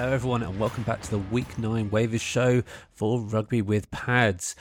Hello, everyone, and welcome back to the Week 9 Waivers Show for Rugby with Pads.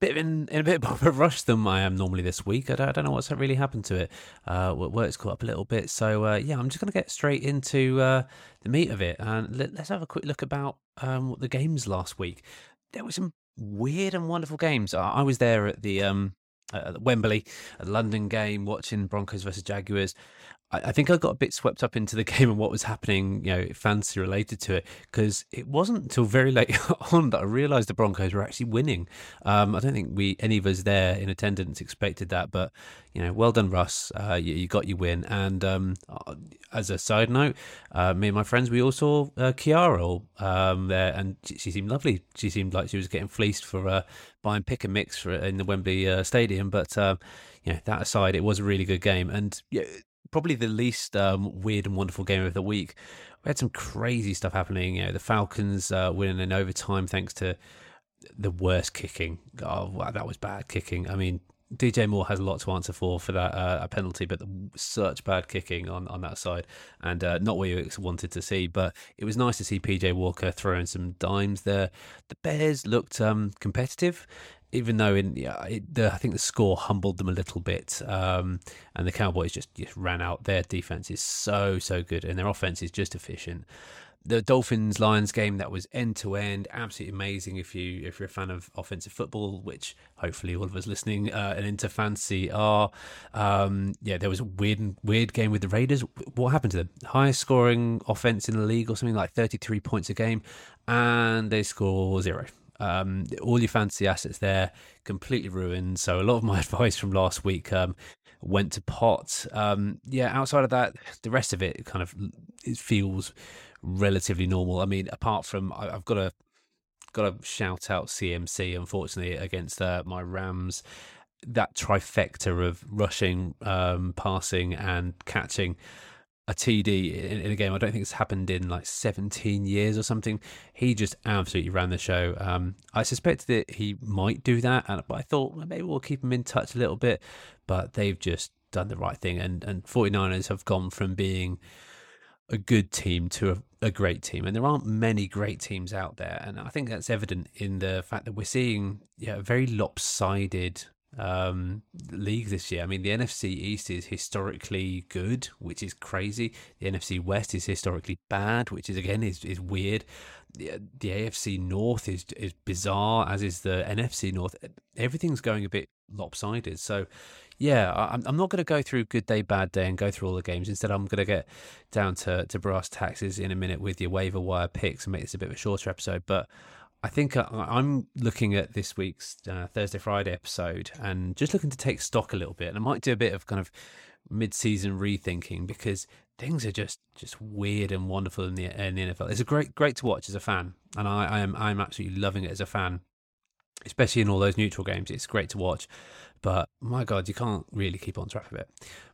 Bit in, in a bit of a rush than I am normally this week. I don't, I don't know what's really happened to it. Uh, work's caught up a little bit. So, uh, yeah, I'm just going to get straight into uh, the meat of it. And let, us have a quick look about um, the games last week. There were some weird and wonderful games. I, I was there at the. Um, at Wembley, a London game, watching Broncos versus Jaguars. I, think I got a bit swept up into the game and what was happening, you know, fancy related to it, because it wasn't until very late on that I realised the Broncos were actually winning. Um, I don't think we any of us there in attendance expected that, but you know, well done, Russ. Uh, you, you, got your win. And um, uh, as a side note, uh, me and my friends, we all saw uh, Kiara um, there, and she, she, seemed lovely. She seemed like she was getting fleeced for uh, buying pick and mix for in the Wembley uh, Stadium, but. Um, you know, that aside, it was a really good game, and yeah, probably the least um, weird and wonderful game of the week. We had some crazy stuff happening. You know, the Falcons uh, winning in overtime thanks to the worst kicking. Oh, wow, that was bad kicking. I mean, DJ Moore has a lot to answer for for that uh, penalty, but such bad kicking on, on that side, and uh, not what you wanted to see. But it was nice to see PJ Walker throwing some dimes there. The Bears looked um, competitive, even though in yeah, it, the, I think the score humbled them a little bit, um, and the Cowboys just, just ran out. Their defense is so so good, and their offense is just efficient. The Dolphins Lions game that was end to end, absolutely amazing. If you if you're a fan of offensive football, which hopefully all of us listening uh, and into fancy are, um, yeah, there was a weird weird game with the Raiders. What happened to them? Highest scoring offense in the league, or something like 33 points a game, and they score zero. Um, all your fancy assets there completely ruined. So a lot of my advice from last week um, went to pot. Um, yeah, outside of that, the rest of it kind of it feels relatively normal. I mean, apart from I, have got to got to shout out CMC. Unfortunately, against uh, my Rams, that trifecta of rushing, um, passing, and catching a TD in, in, a game. I don't think it's happened in like 17 years or something. He just absolutely ran the show. Um, I suspected that he might do that, and but I thought well, maybe we'll keep him in touch a little bit. But they've just done the right thing, and and 49ers have gone from being a good team to a, a great team, and there aren't many great teams out there, and I think that's evident in the fact that we're seeing yeah, a very lopsided um, league this year. I mean, the NFC East is historically good, which is crazy. The NFC West is historically bad, which is again is is weird. The, the AFC North is is bizarre, as is the NFC North. Everything's going a bit lopsided. So, yeah, I'm not going to go through good day, bad day, and go through all the games. Instead, I'm going to get down to to brass taxes in a minute with your waiver wire picks and make this a bit of a shorter episode, but. I think uh, I'm looking at this week's uh, Thursday Friday episode and just looking to take stock a little bit, and I might do a bit of kind of mid-season rethinking because things are just just weird and wonderful in the in the NFL. It's a great great to watch as a fan, and I, I am I'm absolutely loving it as a fan, especially in all those neutral games. It's great to watch, but my god, you can't really keep on track of it.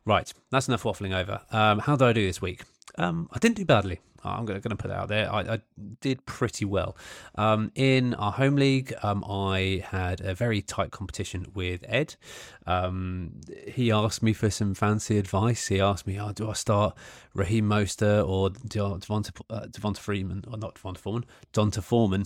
Right, that's enough waffling over. Um, how did I do this week? Um, I didn't do badly. I'm going to put it out there. I, I did pretty well. Um, in our home league, um, I had a very tight competition with Ed. Um, he asked me for some fancy advice. He asked me, oh, do I start Raheem Mostert or Devonta, uh, Devonta Freeman, or not Devonta Foreman, D'Onta Foreman,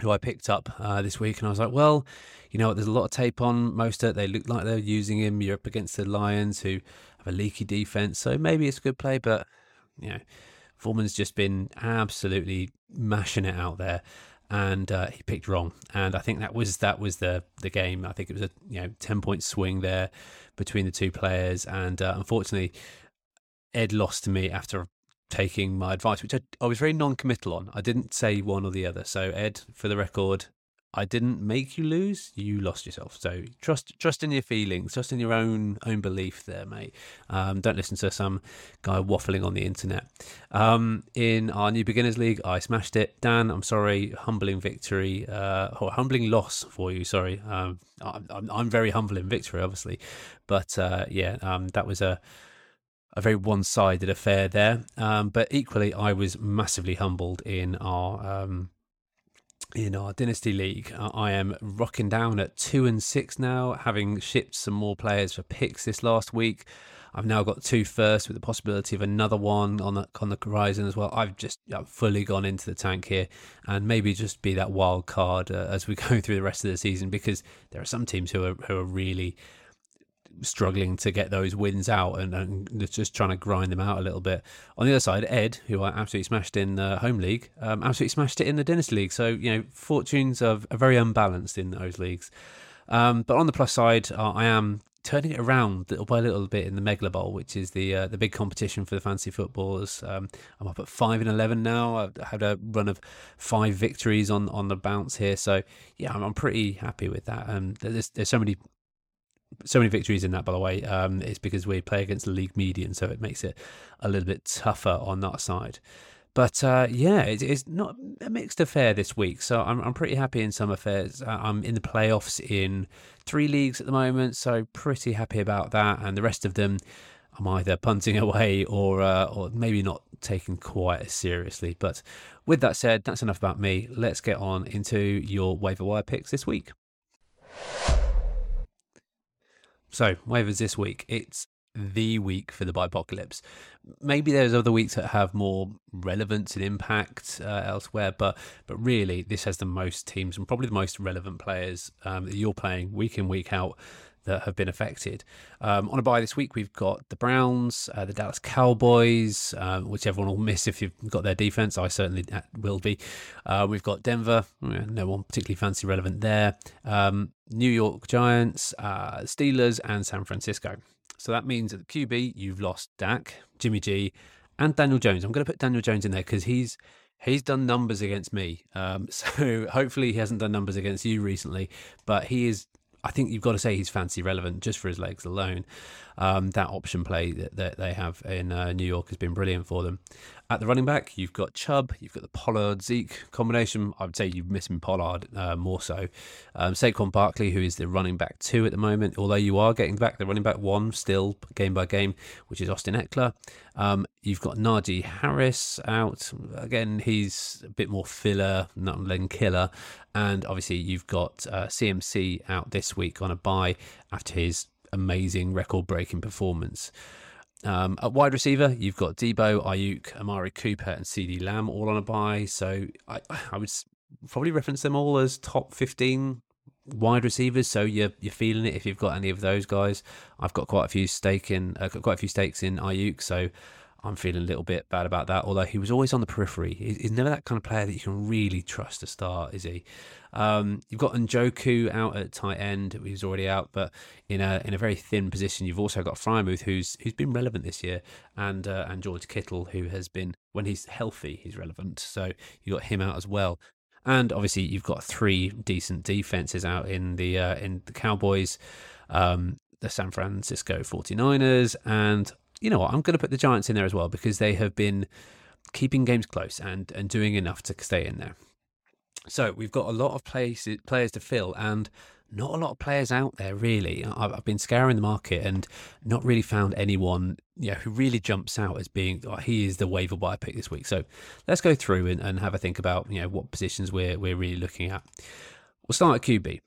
who I picked up uh, this week, and I was like, well, you know, what? there's a lot of tape on most Mostert. They look like they're using him. You're up against the Lions, who have a leaky defense, so maybe it's a good play, but you know, Foreman's just been absolutely mashing it out there, and uh, he picked wrong. And I think that was that was the the game. I think it was a you know ten point swing there between the two players, and uh, unfortunately, Ed lost to me after taking my advice, which I, I was very non-committal on. I didn't say one or the other. So Ed, for the record, I didn't make you lose. You lost yourself. So trust, trust in your feelings, trust in your own own belief there, mate. Um, don't listen to some guy waffling on the internet. Um, in our new beginners league, I smashed it. Dan, I'm sorry, humbling victory uh, or humbling loss for you. Sorry, um, I'm, I'm very humble in victory, obviously, but uh, yeah, um, that was a a very one-sided affair there. Um, but equally, I was massively humbled in our um, in our Dynasty League. I am rocking down at two and six now, having shipped some more players for picks this last week. I've now got two first with the possibility of another one on the on the horizon as well. I've just fully gone into the tank here, and maybe just be that wild card uh, as we go through the rest of the season because there are some teams who are who are really struggling to get those wins out and, and just trying to grind them out a little bit. On the other side, Ed, who I absolutely smashed in the home league, um, absolutely smashed it in the dynasty league. So you know, fortunes are, are very unbalanced in those leagues. Um, but on the plus side, uh, I am turning it around little by little bit in the Megla Bowl, which is the uh, the big competition for the fancy footballers. Um, I'm up at five and eleven now. I've had a run of five victories on on the bounce here, so yeah, I'm, I'm pretty happy with that. Um, there's there's so many so many victories in that, by the way. Um, it's because we play against the league median, so it makes it a little bit tougher on that side. But uh, yeah, it, it's not a mixed affair this week. So I'm, I'm pretty happy in some affairs. Uh, I'm in the playoffs in three leagues at the moment, so pretty happy about that. And the rest of them, I'm either punting away or uh, or maybe not taken quite as seriously. But with that said, that's enough about me. Let's get on into your waiver wire picks this week. So, waivers this week. It's the week for the Bye-pocalypse. Maybe there's other weeks that have more relevance and impact uh, elsewhere, but but really, this has the most teams and probably the most relevant players um, that you're playing week in week out that have been affected. Um, on a bye this week, we've got the Browns, uh, the Dallas Cowboys, uh, which everyone will miss if you've got their defense. I certainly uh, will be. Uh, we've got Denver, no one particularly fancy relevant there. Um, New York Giants, uh, Steelers, and San Francisco. So that means at the QB, you've lost Dak, Jimmy G, and Daniel Jones. I'm going to put Daniel Jones in there because he's he's done numbers against me. Um, so hopefully he hasn't done numbers against you recently, but he is I think you've got to say he's fancy relevant just for his legs alone. Um, that option play that, that they have in uh, New York has been brilliant for them. At the running back, you've got Chubb, you've got the Pollard Zeke combination. I would say you're missing Pollard uh, more so. Um, Saquon Barkley, who is the running back two at the moment, although you are getting back the running back one still game by game, which is Austin Ekeler. Um, you've got Najee Harris out. Again, he's a bit more filler, not than killer. And obviously, you've got uh, CMC out this week on a bye after his amazing record breaking performance. Um, at wide receiver, you've got Deebo, Aiyuk, Amari Cooper, and CeeDee Lamb all on a bye. So I, I would probably reference them all as top 15 wide receivers. So you're you're feeling it if you've got any of those guys. I've got quite a few stake in, uh, quite a few stakes in Aiyuk, So I'm feeling a little bit bad about that. Although he was always on the periphery, he's never that kind of player that you can really trust to start, is he? Um, you've got Njoku out at tight end; he's already out, but in a in a very thin position. You've also got Freiermuth, who's who's been relevant this year, and uh, and George Kittle, who has been when he's healthy, he's relevant. So you got him out as well. And obviously, you've got three decent defenses out in the uh, in the Cowboys, um, the San Francisco 49ers, and you know what? I'm going to put the Giants in there as well because they have been keeping games close and and doing enough to stay in there. So we've got a lot of places, players to fill and not a lot of players out there really. I've, I've, been scouring the market and not really found anyone you know, who really jumps out as being oh, he is the waiver wire pick this week. So let's go through and, and have a think about you know what positions we're we're really looking at. We'll start at QB.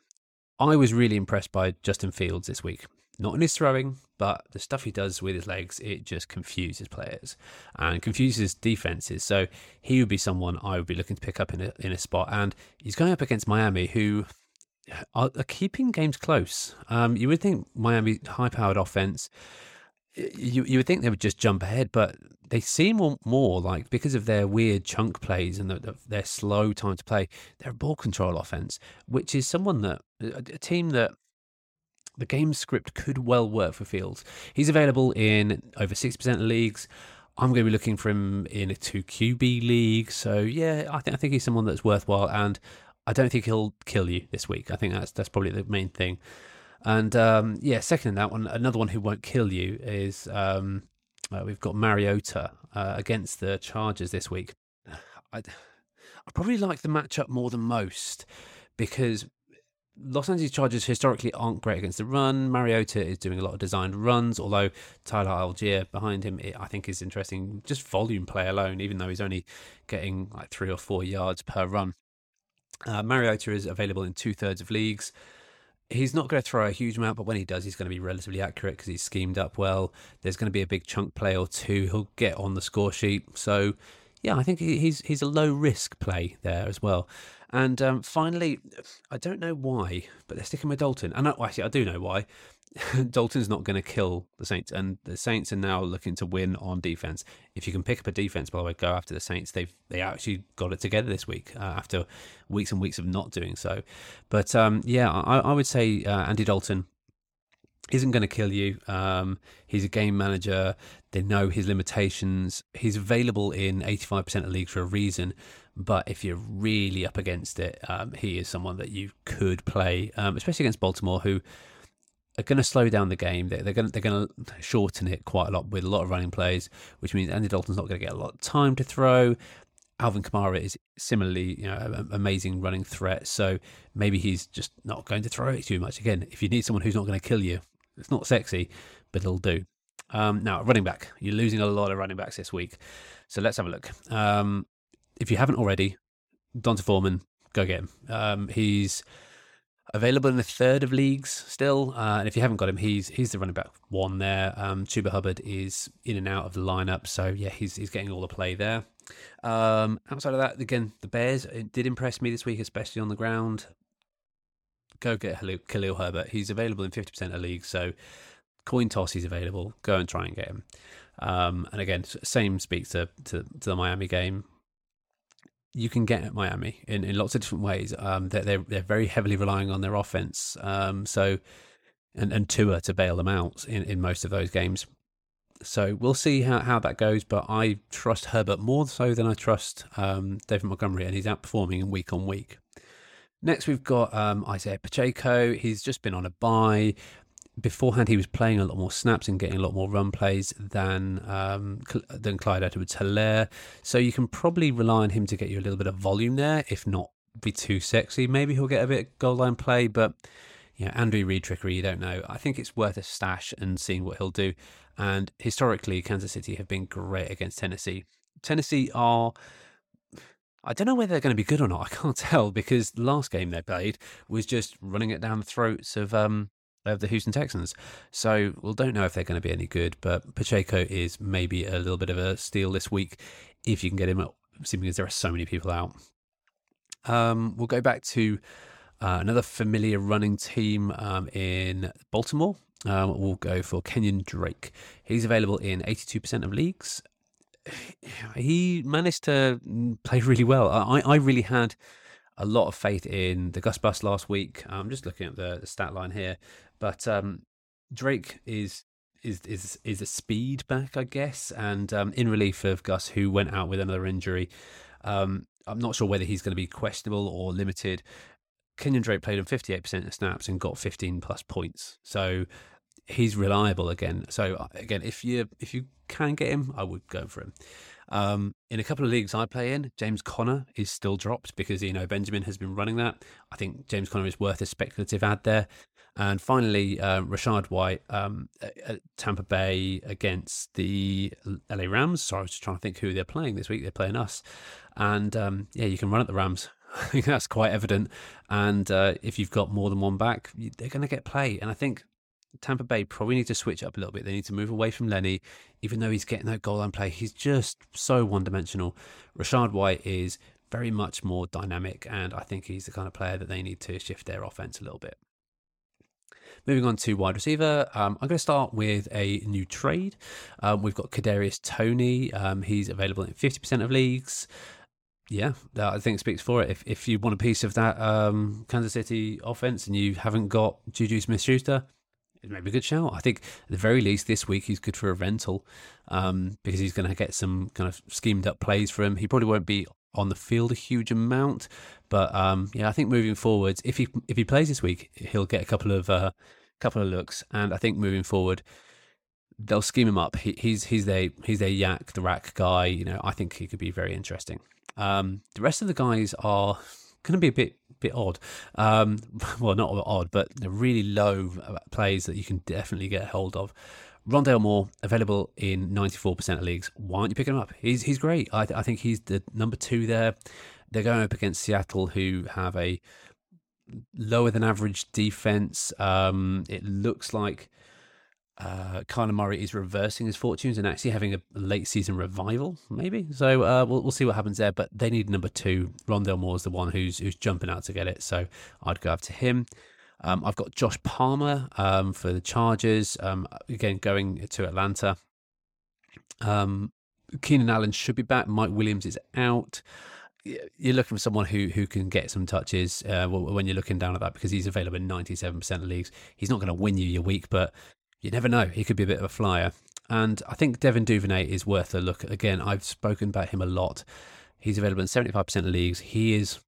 I was really impressed by Justin Fields this week not in his throwing, but the stuff he does with his legs, it just confuses players and confuses defenses. So he would be someone I would be looking to pick up in a, in a spot. And he's going up against Miami, who are, are keeping games close. Um, you would think Miami, high powered offense, you, you would think they would just jump ahead, but they seem more like because of their weird chunk plays and the, the, their slow time to play, they're a ball control offense, which is someone that a team that the game script could well work for Fields. He's available in over 60% of leagues. I'm going to be looking for him in a 2 QB league. So, yeah, I think I think he's someone that's worthwhile and I don't think he'll kill you this week. I think that's that's probably the main thing. And um, yeah, second in that one, another one who won't kill you is um, uh, we've got Mariota uh, against the Chargers this week. I, I probably like the matchup more than most because Los Angeles Chargers historically aren't great against the run. Mariota is doing a lot of designed runs, although Tyler Allgeier behind him, it, I think, is interesting. Just volume play alone, even though he's only getting like three or four yards per run. Uh, Mariota is available in two thirds of leagues. he's not going to throw a huge amount, but when he does, he's going to be relatively accurate because he's schemed up well. There's going to be a big chunk play or two. He'll get on the score sheet. So, yeah, I think he's he's a low risk play there as well. And um, finally, I don't know why, but they're sticking with Dalton. And I, actually, I do know why. Dalton's not going to kill the Saints, and the Saints are now looking to win on defense. If you can pick up a defense, by the way, go after the Saints. They've they actually got it together this week uh, after weeks and weeks of not doing so. But um, yeah, I, I, would say uh, Andy Dalton isn't going to kill you. Um, he's a game manager. They know his limitations. He's available in 85% of leagues for a reason. But if you're really up against it, um, he is someone that you could play, um, especially against Baltimore, who are going to slow down the game. They're, they're going to, they're going to shorten it quite a lot with a lot of running plays, which means Andy Dalton's not going to get a lot of time to throw. Alvin Kamara is similarly, you know, an amazing running threat. So maybe he's just not going to throw it too much. Again, if you need someone who's not going to kill you, it's not sexy, but it'll do. Um, now, running back, you're losing a lot of running backs this week. So let's have a look. Um, if you haven't already, D'Onta Foreman, go get him. Um, he's available in a third of leagues still. Uh, and if you haven't got him, he's he's the running back one there. Um, Hubbard is in and out of the lineup, so yeah, he's he's getting all the play there. Um, outside of that, again, the Bears did impress me this week, especially on the ground. Go get Khalil Herbert. He's available in fifty percent of leagues, so coin toss he's available. Go and try and get him. Um, and again, same speaks to, to, to the Miami game you can get at Miami in, in lots of different ways. Um, they're, they're, they're very heavily relying on their offense. Um, so and and Tua to bail them out in, in most of those games. So we'll see how, how that goes. But I trust Herbert more so than I trust um, David Montgomery, and he's outperforming week on week. Next, we've got um, Isaiah Pacheco. He's just been on a bye beforehand he was playing a lot more snaps and getting a lot more run plays than um, than Clyde Edwards-Helaire. So you can probably rely on him to get you a little bit of volume there, if not be too sexy. Maybe he'll get a bit of goal line play, but you know, Andrew Reid trickery, you don't know. I think it's worth a stash and seeing what he'll do. And historically, Kansas City have been great against Tennessee. Tennessee are. I don't know whether they're going to be good or not. I can't tell because the last game they played was just running it down the throats of um, of the Houston Texans. So we don't know if they're going to be any good, but Pacheco is maybe a little bit of a steal this week if you can get him, up, seeing as there are so many people out. Um, we'll go back to uh, another familiar running team um, in Baltimore. Um, we'll go for Kenyon Drake. He's available in 82% of leagues. He managed to play really well. I, I really had a lot of faith in the Gus Bus last week. I'm just looking at the, the stat line here. But um, Drake is is is is a speed back, I guess, and um, in relief of Gus, who went out with another injury. Um, I'm not sure whether he's going to be questionable or limited. Kenyon Drake played on 58% of snaps and got 15 plus points, so he's reliable again. So uh, again, if you if you can get him, I would go for him. Um, in a couple of leagues I play in, James Conner is still dropped because you know Benjamin has been running that. I think James Conner is worth a speculative add there. And finally, uh, Rachaad White um, at Tampa Bay against the LA Rams. Sorry, I was just trying to think who they're playing this week. They're playing us. And um, yeah, you can run at the Rams. I think that's quite evident. And uh, if you've got more than one back, they're going to get play. And I think Tampa Bay probably need to switch up a little bit. They need to move away from Lenny, even though he's getting that goal line play. He's just so one dimensional. Rachaad White is very much more dynamic, and I think he's the kind of player that they need to shift their offense a little bit. Moving on to wide receiver, um, I'm going to start with a new trade. Um, we've got Kadarius Toney. Um, he's available in 50% of leagues. Yeah, that I think speaks for it. If if you want a piece of that um, Kansas City offense and you haven't got Juju Smith Schuster, it may be a good shout. I think at the very least this week he's good for a rental um, because he's going to get some kind of schemed up plays for him. He probably won't be on the field a huge amount, but um, yeah, I think moving forwards, if he if he plays this week, he'll get a couple of uh, couple of looks, and I think moving forward, they'll scheme him up. He, he's he's their he's their YAC the rack guy. You know, I think he could be very interesting. Um, the rest of the guys are going to be a bit bit odd. Um, well, not odd, but they're really low plays that you can definitely get hold of. Rondale Moore available in 94% of leagues. Why aren't you picking him up? He's he's great. I, I think he's the number two there. They're going up against Seattle, who have a lower than average defense. Um, it looks like uh, Kyler Murray is reversing his fortunes and actually having a late season revival, maybe. So uh, we'll we'll see what happens there. But they need number two. Rondale Moore is the one who's who's jumping out to get it. So I'd go after him. Um, I've got Josh Palmer um, for the Chargers. Um, again, going to Atlanta. Um, Keenan Allen should be back. Mike Williams is out. You're looking for someone who who can get some touches uh, when you're looking down at that because he's available in 97% of leagues. He's not going to win you your week, but you never know. He could be a bit of a flyer. And I think Devin Duvernay is worth a look. Again, I've spoken about him a lot. He's available in 75% of leagues. He is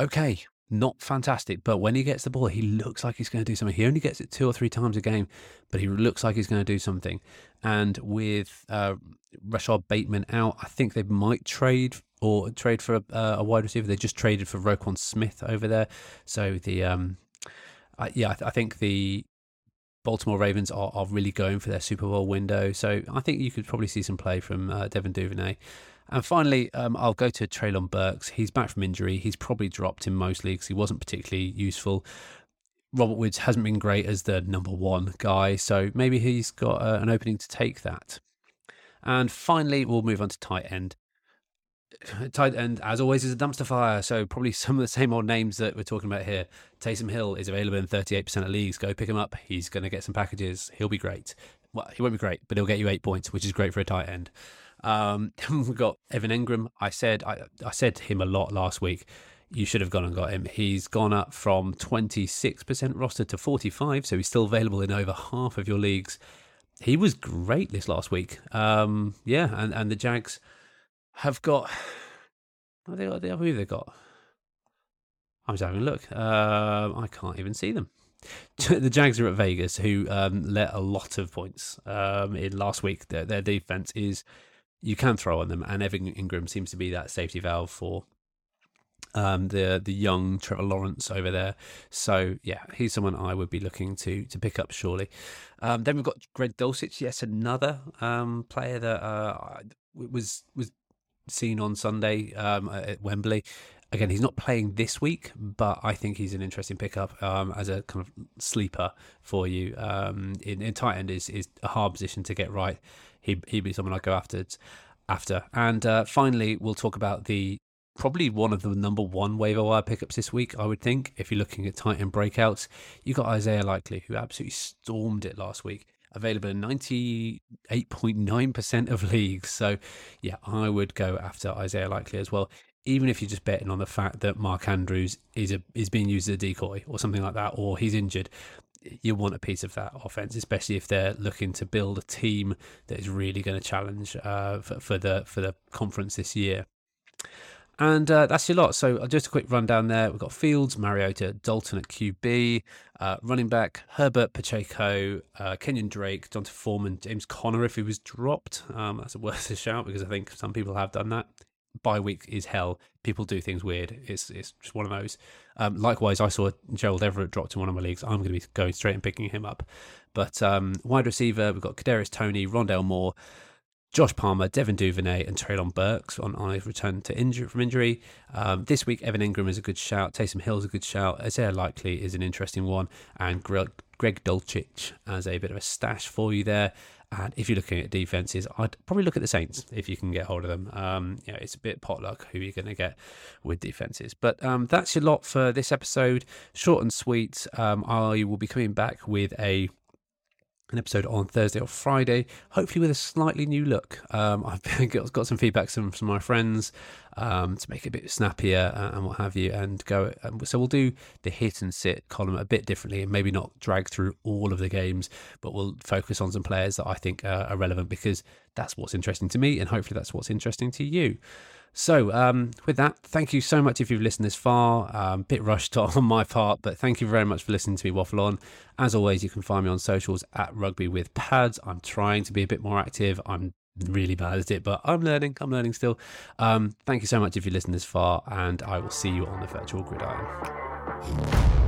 okay, not fantastic, but when he gets the ball, he looks like he's going to do something. He only gets it two or three times a game, but he looks like he's going to do something. And with uh, Rashod Bateman out, I think they might trade or trade for a, uh, a wide receiver. They just traded for Roquan Smith over there. So the um, yeah, I, th- I think the Baltimore Ravens are, are really going for their Super Bowl window. So I think you could probably see some play from uh, Devin Duvernay. And finally, um, I'll go to Treylon Burks. He's back from injury. He's probably dropped in most leagues. He wasn't particularly useful. Robert Woods hasn't been great as the number one guy, so maybe he's got uh, an opening to take that. And finally, we'll move on to tight end. Tight end, as always, is a dumpster fire. So probably some of the same old names that we're talking about here. Taysom Hill is available in 38% of leagues. Go pick him up. He's going to get some packages. He'll be great. Well, he won't be great, but he'll get you eight points, which is great for a tight end. Um, we've got Evan Engram. I said I, I said him a lot last week. You should have gone and got him. He's gone up from 26% roster to 45, so he's still available in over half of your leagues. He was great this last week. Um, yeah, and, and the Jags have got. What they got? Who they got? I'm just having a look. Uh, I can't even see them. the Jags are at Vegas, who um, let a lot of points um, in last week. Their, their defense is you can throw on them, and Evan Engram seems to be that safety valve for um, the the young Trevor Lawrence over there. So yeah, he's someone I would be looking to to pick up surely. Um, then we've got Greg Dulcich, yes, another um, player that uh, was was seen on Sunday um, at Wembley. Again, he's not playing this week, but I think he's an interesting pickup um, as a kind of sleeper for you. Um, in, in tight end is is a hard position to get right. He he'd be someone I'd go after. After and uh, finally, we'll talk about the probably one of the number one waiver wire pickups this week, I would think. If you're looking at tight end breakouts, you got Isaiah Likely, who absolutely stormed it last week available in 98.9% of leagues. So, yeah, I would go after Isaiah Likely as well. Even if you're just betting on the fact that Mark Andrews is a, is being used as a decoy or something like that, or he's injured, you want a piece of that offense, especially if they're looking to build a team that is really going to challenge uh, for, for the for the conference this year. And uh, that's your lot. So uh, just a quick rundown there. We've got Fields, Mariota, Dalton at QB, uh, running back, Herbert, Pacheco, uh, Kenyon Drake, D'Onta Foreman, James Conner if he was dropped. Um, that's a worth a shout because I think some people have done that. Bye week is hell. People do things weird. It's it's just one of those. Um, likewise, I saw Gerald Everett dropped in one of my leagues. I'm going to be going straight and picking him up. But um, wide receiver, we've got Kadarius Toney, Rondale Moore, Josh Palmer, Devin Duvernay, and Treylon Burks on, on his return to injury from injury. Um, this week, Evan Engram is a good shout. Taysom Hill is a good shout. Isaiah Likely is an interesting one, and Greg, Greg Dulcich as a bit of a stash for you there. And if you're looking at defenses, I'd probably look at the Saints if you can get hold of them. Um, yeah, it's a bit potluck who you're going to get with defenses. But um, that's your lot for this episode. Short and sweet. Um, I will be coming back with a an episode on Thursday or Friday, hopefully with a slightly new look. Um, I've got some feedback from, from my friends um, to make it a bit snappier and, and what have you, and go. Um, so we'll do the hit and sit column a bit differently, and maybe not drag through all of the games, but we'll focus on some players that I think are relevant because that's what's interesting to me, and hopefully that's what's interesting to you. So, um, with that, thank you so much if you've listened this far. Um, bit rushed on my part, but thank you very much for listening to me waffle on. As always, you can find me on socials at Rugby with Pads. I'm trying to be a bit more active. I'm really bad at it, but I'm learning. I'm learning still. Um, thank you so much if you listened this far, and I will see you on the virtual gridiron.